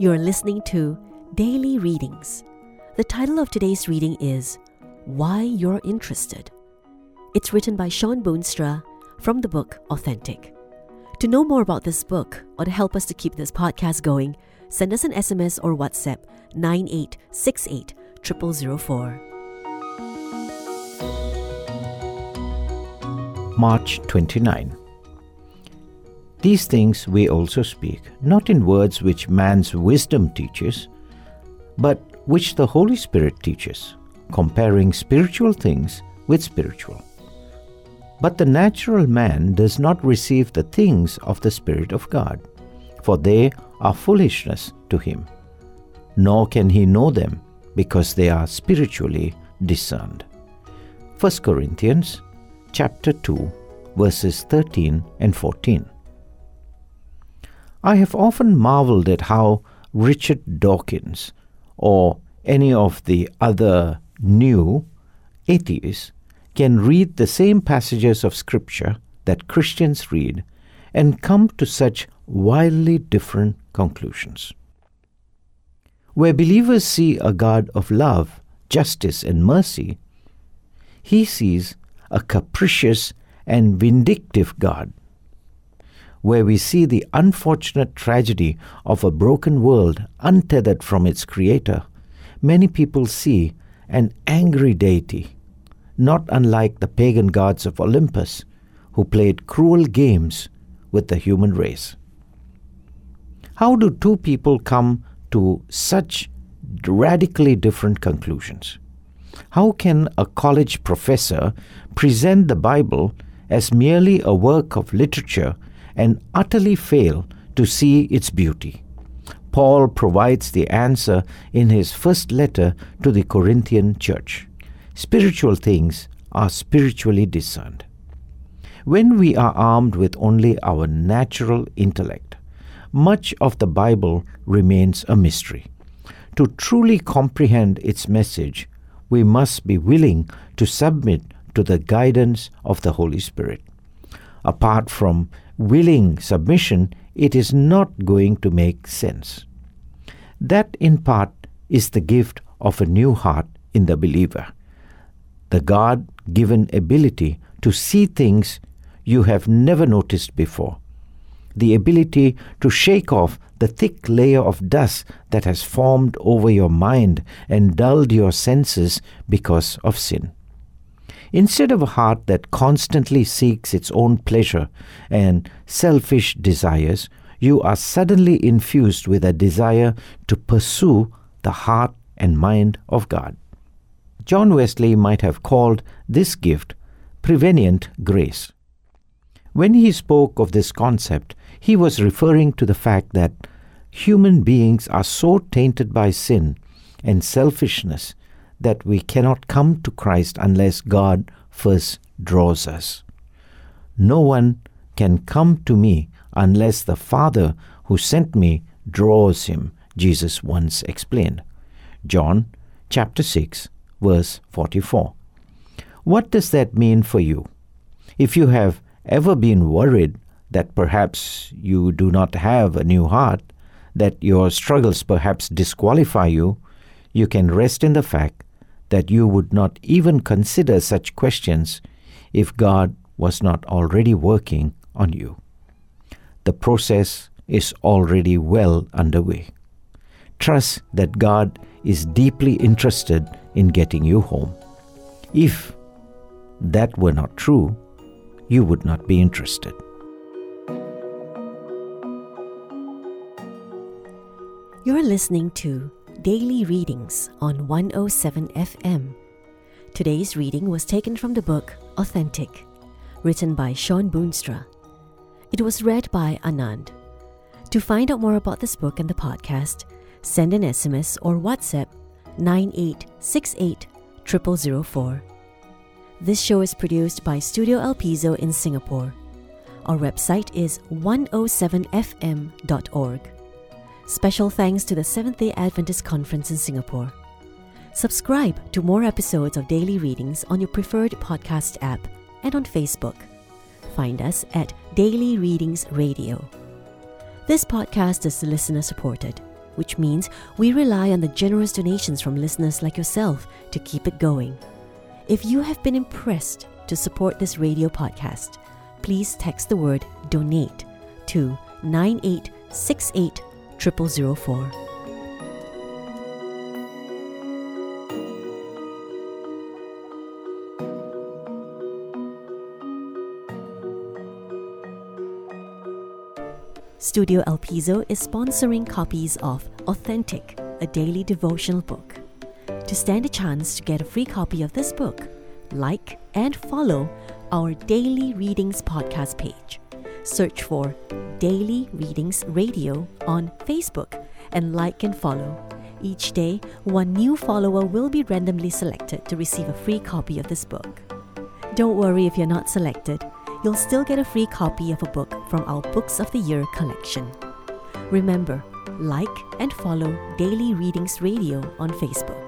You're listening to Daily Readings. The title of today's reading is Why You're Interested. It's written by Shawn Boonstra from the book Authentic. To know more about this book or to help us to keep this podcast going, send us an SMS or WhatsApp 9868 0004. March 29. These things we also speak, not in words which man's wisdom teaches, but which the Holy Spirit teaches, comparing spiritual things with spiritual. But the natural man does not receive the things of the Spirit of God, for they are foolishness to him, nor can he know them, because they are spiritually discerned. 1 Corinthians chapter 2 verses 13 and 14. I have often marveled at how Richard Dawkins or any of the other new atheists can read the same passages of Scripture that Christians read and come to such wildly different conclusions. Where believers see a God of love, justice, and mercy, he sees a capricious and vindictive God where we see the unfortunate tragedy of a broken world untethered from its creator, many people see an angry deity, not unlike the pagan gods of Olympus, who played cruel games with the human race. How do two people come to such radically different conclusions? How can a college professor present the Bible as merely a work of literature and utterly fail to see its beauty. Paul provides the answer in his first letter to the Corinthian church. Spiritual things are spiritually discerned. When we are armed with only our natural intellect, much of the Bible remains a mystery. To truly comprehend its message, we must be willing to submit to the guidance of the Holy Spirit. Apart from willing submission, it is not going to make sense. That, in part, is the gift of a new heart in the believer. The God given ability to see things you have never noticed before. The ability to shake off the thick layer of dust that has formed over your mind and dulled your senses because of sin. Instead of a heart that constantly seeks its own pleasure and selfish desires, you are suddenly infused with a desire to pursue the heart and mind of God. John Wesley might have called this gift prevenient grace. When he spoke of this concept, he was referring to the fact that human beings are so tainted by sin and selfishness that we cannot come to Christ unless God first draws us. No one can come to me unless the Father who sent me draws him, Jesus once explained. John chapter 6 verse 44. What does that mean for you? If you have ever been worried that perhaps you do not have a new heart, that your struggles perhaps disqualify you, you can rest in the fact that you would not even consider such questions if God was not already working on you. The process is already well underway. Trust that God is deeply interested in getting you home. If that were not true, you would not be interested. You're listening to Daily Readings on 107 FM. Today's reading was taken from the book Authentic, written by Shawn Boonstra. It was read by Anand. To find out more about this book and the podcast, send an SMS or WhatsApp 9868 0004. This show is produced by Studio El Piso in Singapore. Our website is 107fm.org. Special thanks to the Seventh day Adventist Conference in Singapore. Subscribe to more episodes of daily readings on your preferred podcast app and on Facebook. Find us at Daily Readings Radio. This podcast is listener supported. which means we rely on the generous donations from listeners like yourself to keep it going. If you have been impressed to support this radio podcast, please text the word donate to 9868 0004. Studio El Piso is sponsoring copies of Authentic, a daily devotional book. To stand a chance to get a free copy of this book, like and follow our Daily Readings podcast page. Search for Daily Readings Radio on Facebook and like and follow. Each day, one new follower will be randomly selected to receive a free copy of this book. Don't worry if you're not selected you'll still get a free copy of a book from our Books of the Year collection. Remember, like and follow Daily Readings Radio on Facebook.